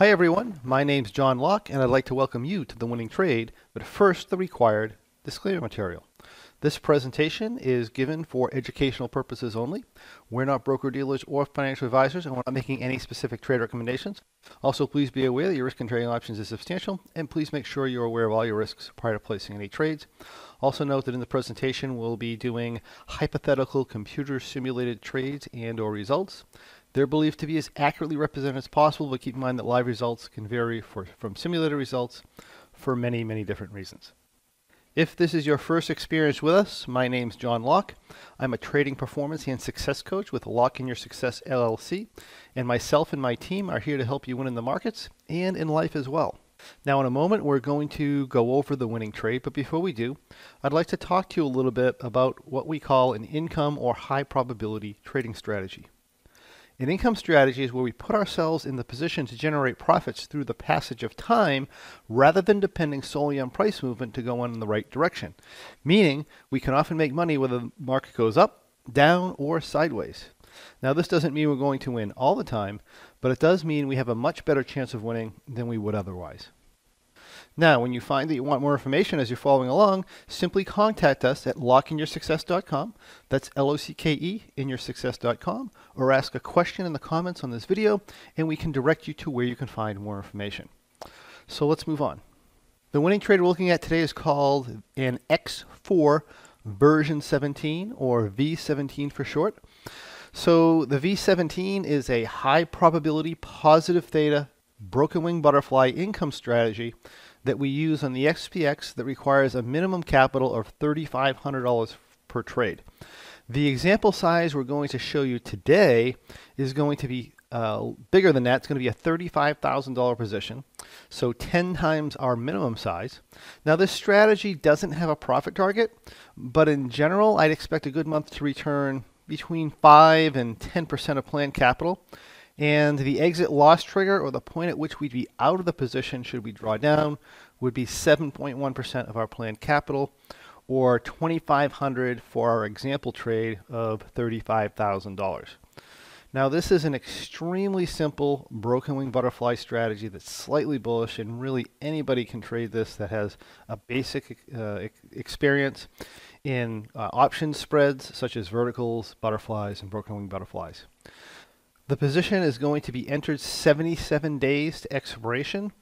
Hi everyone, my name's John Locke and I'd like to welcome you to The Winning Trade, but first the required disclaimer material. This presentation is given for educational purposes only. We're not broker dealers or financial advisors and we're not making any specific trade recommendations. Also, please be aware that your risk in trading options is substantial and please make sure you're aware of all your risks prior to placing any trades. Also note that in the presentation we'll be doing hypothetical computer simulated trades and or results. They're believed to be as accurately represented as possible, but keep in mind that live results can vary for, from simulated results for many, many different reasons. If this is your first experience with us, my name's John Locke. I'm a trading performance and success coach with Locke in Your Success LLC, and myself and my team are here to help you win in the markets and in life as well. Now, in a moment, we're going to go over the winning trade, but before we do, I'd like to talk to you a little bit about what we call an income or high probability trading strategy. An income strategy is where we put ourselves in the position to generate profits through the passage of time rather than depending solely on price movement to go in the right direction. Meaning, we can often make money whether the market goes up, down, or sideways. Now, this doesn't mean we're going to win all the time, but it does mean we have a much better chance of winning than we would otherwise. Now, when you find that you want more information as you're following along, simply contact us at lockeinyoursuccess.com. That's L-O-C-K-E in your success.com, or ask a question in the comments on this video, and we can direct you to where you can find more information. So let's move on. The winning trade we're looking at today is called an X4 version 17, or V17 for short. So the V17 is a high probability positive theta broken wing butterfly income strategy that we use on the SPX that requires a minimum capital of $3,500 per trade. The example size we're going to show you today is going to be uh, bigger than that. It's going to be a $35,000 position, so 10 times our minimum size. Now, this strategy doesn't have a profit target, but in general, I'd expect a good month to return between 5 and 10% of planned capital. And the exit loss trigger, or the point at which we'd be out of the position should we draw down, would be 7.1% of our planned capital, or 2,500 for our example trade of $35,000. Now, this is an extremely simple broken wing butterfly strategy that's slightly bullish, and really anybody can trade this that has a basic uh, experience in uh, option spreads such as verticals, butterflies, and broken wing butterflies. The position is going to be entered 77 days to expiration,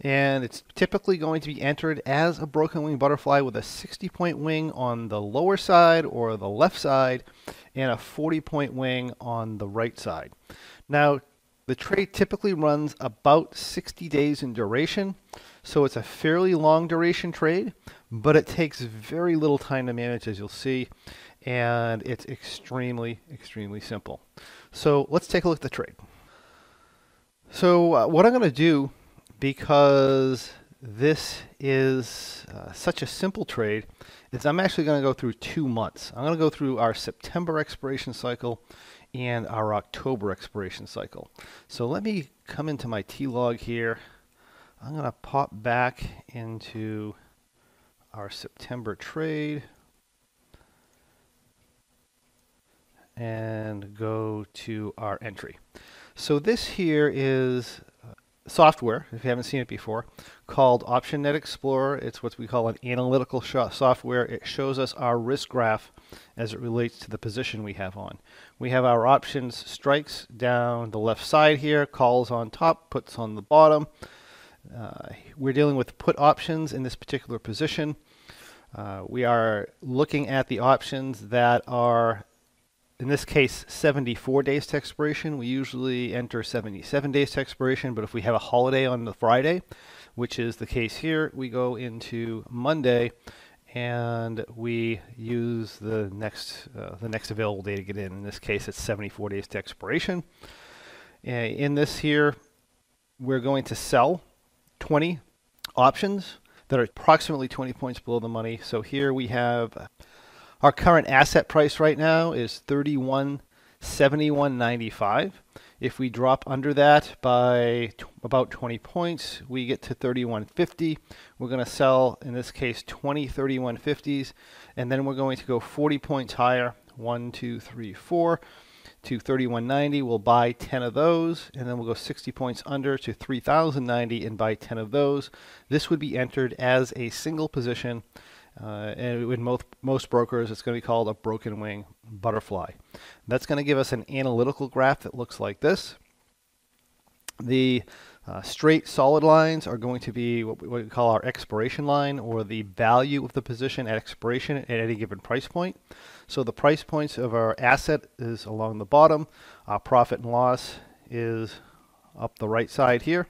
and it's typically going to be entered as a broken wing butterfly with a 60 point wing on the lower side or the left side, and a 40 point wing on the right side. Now, the trade typically runs about 60 days in duration, so it's a fairly long duration trade, but it takes very little time to manage, as you'll see, and it's extremely, extremely simple. So let's take a look at the trade. So uh, what I'm going to do, because this is uh, such a simple trade, is I'm actually going to go through two months. I'm going to go through our September expiration cycle and our October expiration cycle. So let me come into my T-log here. I'm going to pop back into our September trade. And go to our entry. So this here is software, if you haven't seen it before, called OptionNet Explorer. It's what we call an analytical software. It shows us our risk graph as it relates to the position we have on. We have our options strikes down the left side here, calls on top, puts on the bottom. Uh, we're dealing with put options in this particular position. Uh, we are looking at the options that are in this case, 74 days to expiration. We usually enter 77 days to expiration, but if we have a holiday on the Friday, which is the case here, we go into Monday and we use the next uh, the next available day to get in. In this case, it's 74 days to expiration. Uh, in this here, we're going to sell 20 options that are approximately 20 points below the money. So here we have our current asset price right now is 3171.95. If we drop under that by about 20 points, we get to 3150. We're going to sell, in this case, 20 3150s, and then we're going to go 40 points higher. One, two, three, four. to 3190, we'll buy 10 of those, and then we'll go 60 points under to 3090 and buy 10 of those. This would be entered as a single position, uh, and with most, most brokers, it's going to be called a broken wing butterfly. That's going to give us an analytical graph that looks like this. The uh, straight solid lines are going to be what we, what we, call our expiration line or the value of the position at expiration at any given price point. So the price points of our asset is along the bottom. Our profit and loss is up the right side here.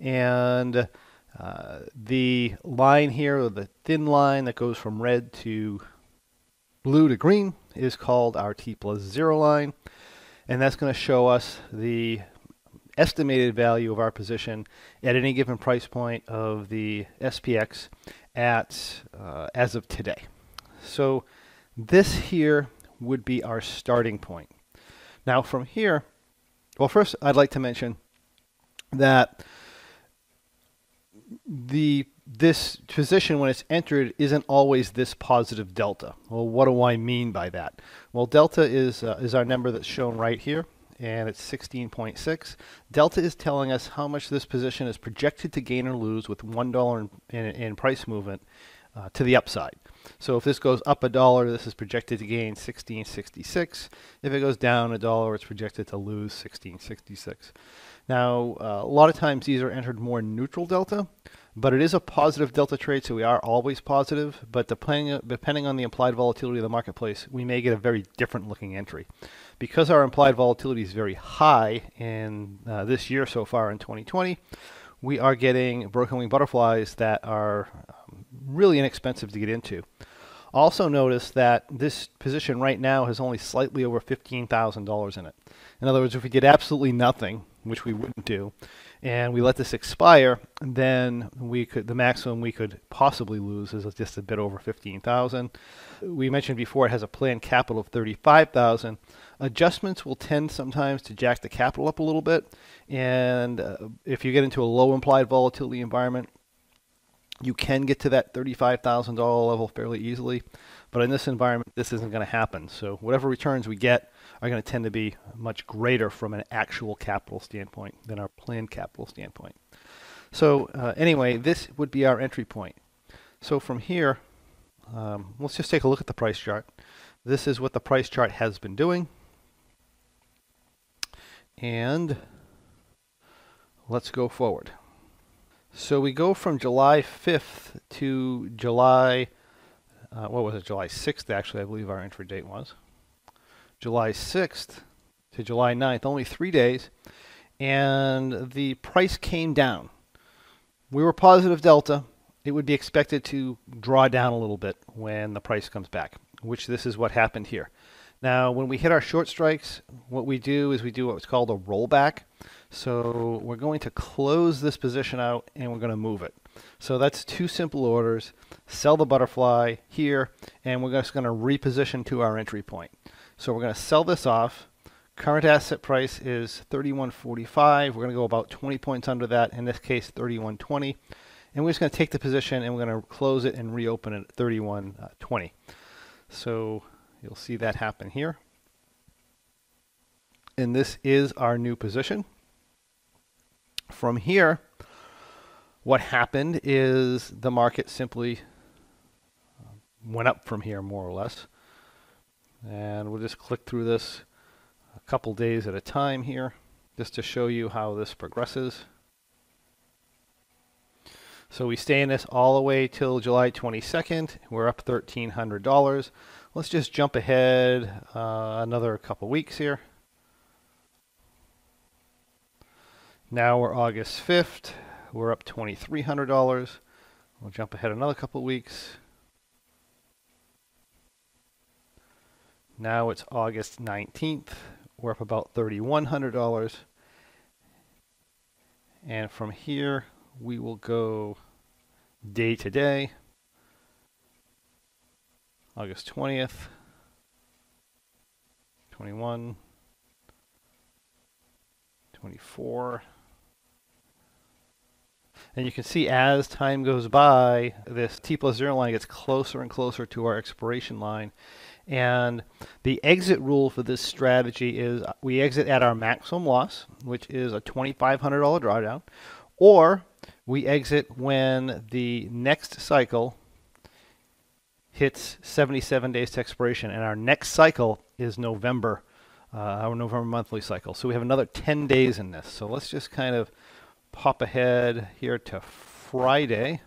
And uh, the line here, the thin line that goes from red to blue to green, is called our T plus zero line. And that's going to show us the estimated value of our position at any given price point of the SPX at uh, as of today. So this here would be our starting point. Now from here, well first I'd like to mention that the this position when it's entered isn't always this positive delta. Well, what do I mean by that? Well, delta is uh, is our number that's shown right here and it's 16.6. Delta is telling us how much this position is projected to gain or lose with $1 in, in, price movement uh, to the upside. So if this goes up a dollar, this is projected to gain 1666. If it goes down a dollar, it's projected to lose 1666. Now, uh, a lot of times these are entered more neutral delta, but it is a positive delta trade, so we are always positive. But depending, depending on the implied volatility of the marketplace, we may get a very different looking entry. Because our implied volatility is very high in uh, this year so far in 2020, we are getting broken wing butterflies that are um, really inexpensive to get into. Also notice that this position right now has only slightly over $15,000 in it. In other words, if we did absolutely nothing, which we wouldn't do, and we let this expire, then we could the maximum we could possibly lose is just a bit over 15,000. We mentioned before it has a planned capital of 35,000. Adjustments will tend sometimes to jack the capital up a little bit, and uh, if you get into a low implied volatility environment, you can get to that $35,000 level fairly easily. But in this environment, this isn't going to happen. So whatever returns we get are going to tend to be much greater from an actual capital standpoint than our planned capital standpoint. So uh, anyway, this would be our entry point. So from here, um, let's just take a look at the price chart. This is what the price chart has been doing. And let's go forward. So we go from July 5th to July, uh, what was it, July 6th actually, I believe our entry date was. July 6th to July 9th, only three days, and the price came down. We were positive delta. It would be expected to draw down a little bit when the price comes back, which this is what happened here. Now, when we hit our short strikes, what we do is we do what's called a rollback. So we're going to close this position out and we're going to move it. So that's two simple orders. Sell the butterfly here, and we're just going to reposition to our entry point. So we're going to sell this off. Current asset price is 31.45. We're going to go about 20 points under that. In this case, 31.20. And we're just going to take the position and we're going to close it and reopen it at 31.20. So you'll see that happen here. And this is our new position. From here, what happened is the market simply went up from here more or less. And we'll just click through this a couple days at a time here just to show you how this progresses. So we stay in this all the way till July 22nd. We're up $1,300. Let's just jump ahead uh, another couple weeks here. Now we're August 5th. We're up $2,300. We'll jump ahead another couple weeks. Now it's August 19th. We're up about $3,100. And from here, we will go day to day. August 20th, 21, 24. And you can see as time goes by, this T plus zero line gets closer and closer to our expiration line And the exit rule for this strategy is we exit at our maximum loss, which is a $2,500 drawdown, or we exit when the next cycle hits 77 days to expiration, and our next cycle is November, uh, our November monthly cycle. So we have another 10 days in this. So let's just kind of pop ahead here to Friday.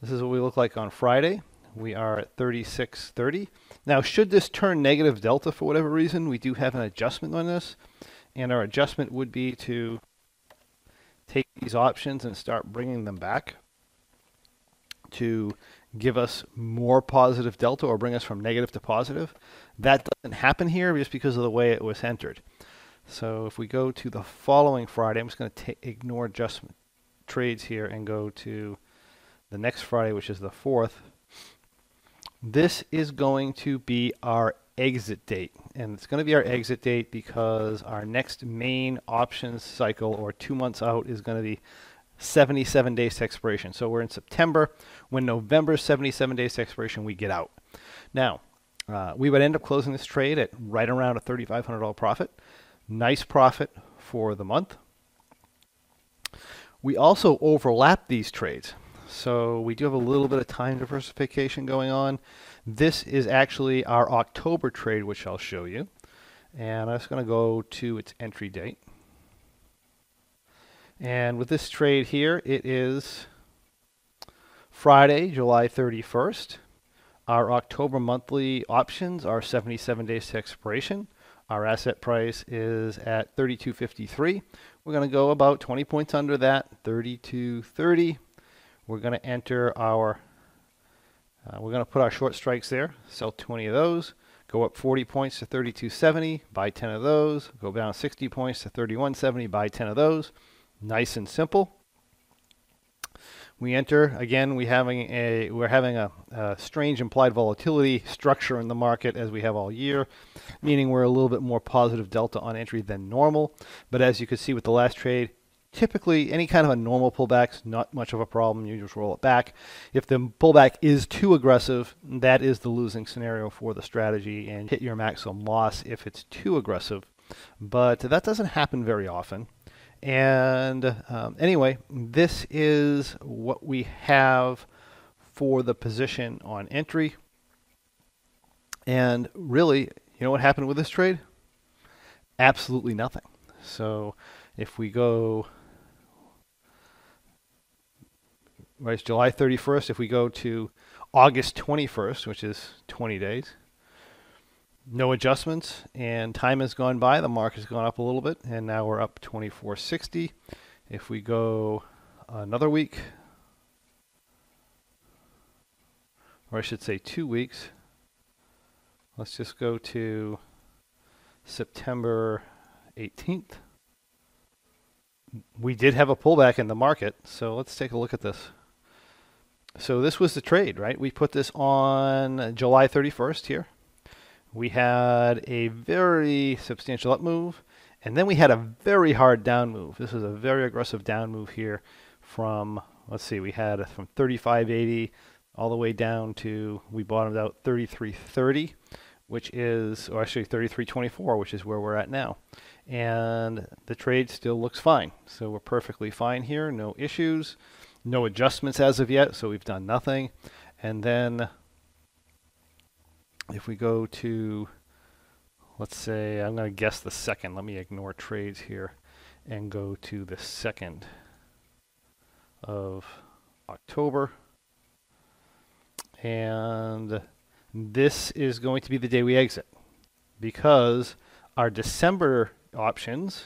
This is what we look like on Friday. We are at 36.30. Now, should this turn negative delta for whatever reason, we do have an adjustment on this. And our adjustment would be to take these options and start bringing them back to give us more positive delta or bring us from negative to positive. That doesn't happen here just because of the way it was entered. So if we go to the following Friday, I'm just going to ignore adjustment trades here and go to the next Friday, which is the 4th. This is going to be our exit date. And it's going to be our exit date because our next main options cycle or two months out is going to be 77 days to expiration. So we're in September. When November 77 days to expiration, we get out. Now, uh, we would end up closing this trade at right around a $3,500 profit. Nice profit for the month. We also overlap these trades. So we do have a little bit of time diversification going on. This is actually our October trade, which I'll show you. And I'm just going to go to its entry date. And with this trade here, it is Friday, July 31st. Our October monthly options are 77 days to expiration. Our asset price is at 32.53. We're going to go about 20 points under that, 32.30. We're going to enter our uh, we're going to put our short strikes there, sell 20 of those, go up 40 points to 32.70, buy 10 of those, go down 60 points to 31.70, buy 10 of those. Nice and simple. We enter again. We having a we're having a, a, strange implied volatility structure in the market as we have all year, meaning we're a little bit more positive delta on entry than normal. But as you can see with the last trade, typically any kind of a normal pullback's not much of a problem. You just roll it back. If the pullback is too aggressive, that is the losing scenario for the strategy and hit your maximum loss if it's too aggressive. But that doesn't happen very often. And um, anyway, this is what we have for the position on entry. And really, you know what happened with this trade? Absolutely nothing. So if we go right, it's July 31st. If we go to August 21st, which is 20 days, no adjustments, and time has gone by. The mark has gone up a little bit, and now we're up 2460. If we go another week, or I should say two weeks, let's just go to September 18th. We did have a pullback in the market, so let's take a look at this. So this was the trade, right? We put this on July 31st here. We had a very substantial up move, and then we had a very hard down move. This is a very aggressive down move here from, let's see, we had from 35.80 all the way down to, we bottomed out 33.30, which is, or actually 33.24, which is where we're at now. And the trade still looks fine. So we're perfectly fine here, no issues. No adjustments as of yet, so we've done nothing. And then if we go to, let's say, I'm going to guess the second. Let me ignore trades here and go to the second of October. And this is going to be the day we exit because our December options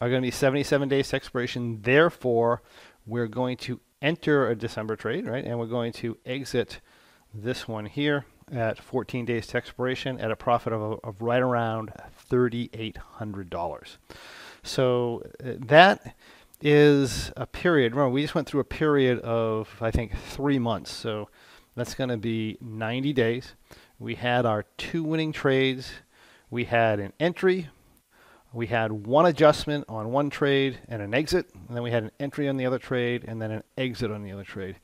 are going to be 77 days expiration. Therefore, we're going to enter a December trade, right? And we're going to exit this one here at 14 days to expiration at a profit of, of right around $3,800. So uh, that is a period. Remember, we just went through a period of, I think, three months. So that's going to be 90 days. We had our two winning trades. We had an entry, we had one adjustment on one trade and an exit, and then we had an entry on the other trade and then an exit on the other trade.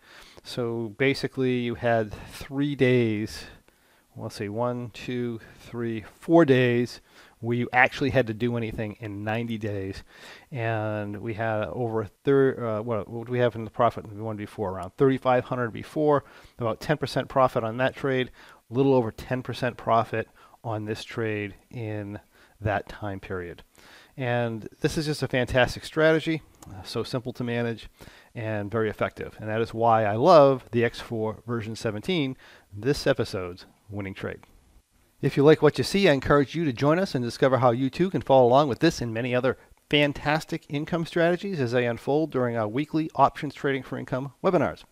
So basically, you had three days. Let's see, one, two, three, four days where you actually had to do anything in 90 days. And we had over a third, uh, what, what we have in the profit we wanted before? Around 3,500 before, about 10% profit on that trade, a little over 10% profit on this trade in that time period. And this is just a fantastic strategy, so simple to manage and very effective. And that is why I love the X4 version 17, this episode's winning trade. If you like what you see, I encourage you to join us and discover how you too can follow along with this and many other fantastic income strategies as they unfold during our weekly Options Trading for Income webinars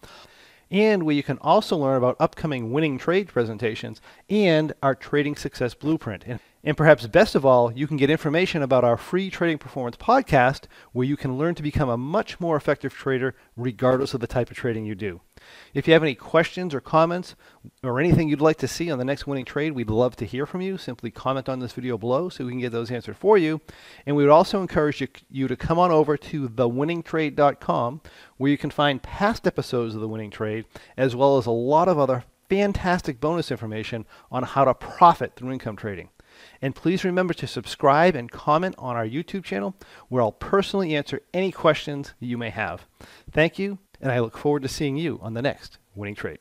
and where you can also learn about upcoming winning trade presentations and our trading success blueprint. And, and perhaps best of all, you can get information about our free trading performance podcast where you can learn to become a much more effective trader regardless of the type of trading you do. If you have any questions or comments or anything you'd like to see on the next winning trade, we'd love to hear from you. Simply comment on this video below so we can get those answered for you. And we would also encourage you, you to come on over to thewinningtrade.com where you can find past episodes of The Winning Trade as well as a lot of other fantastic bonus information on how to profit through income trading. And please remember to subscribe and comment on our YouTube channel where I'll personally answer any questions you may have. Thank you and I look forward to seeing you on the next winning trade.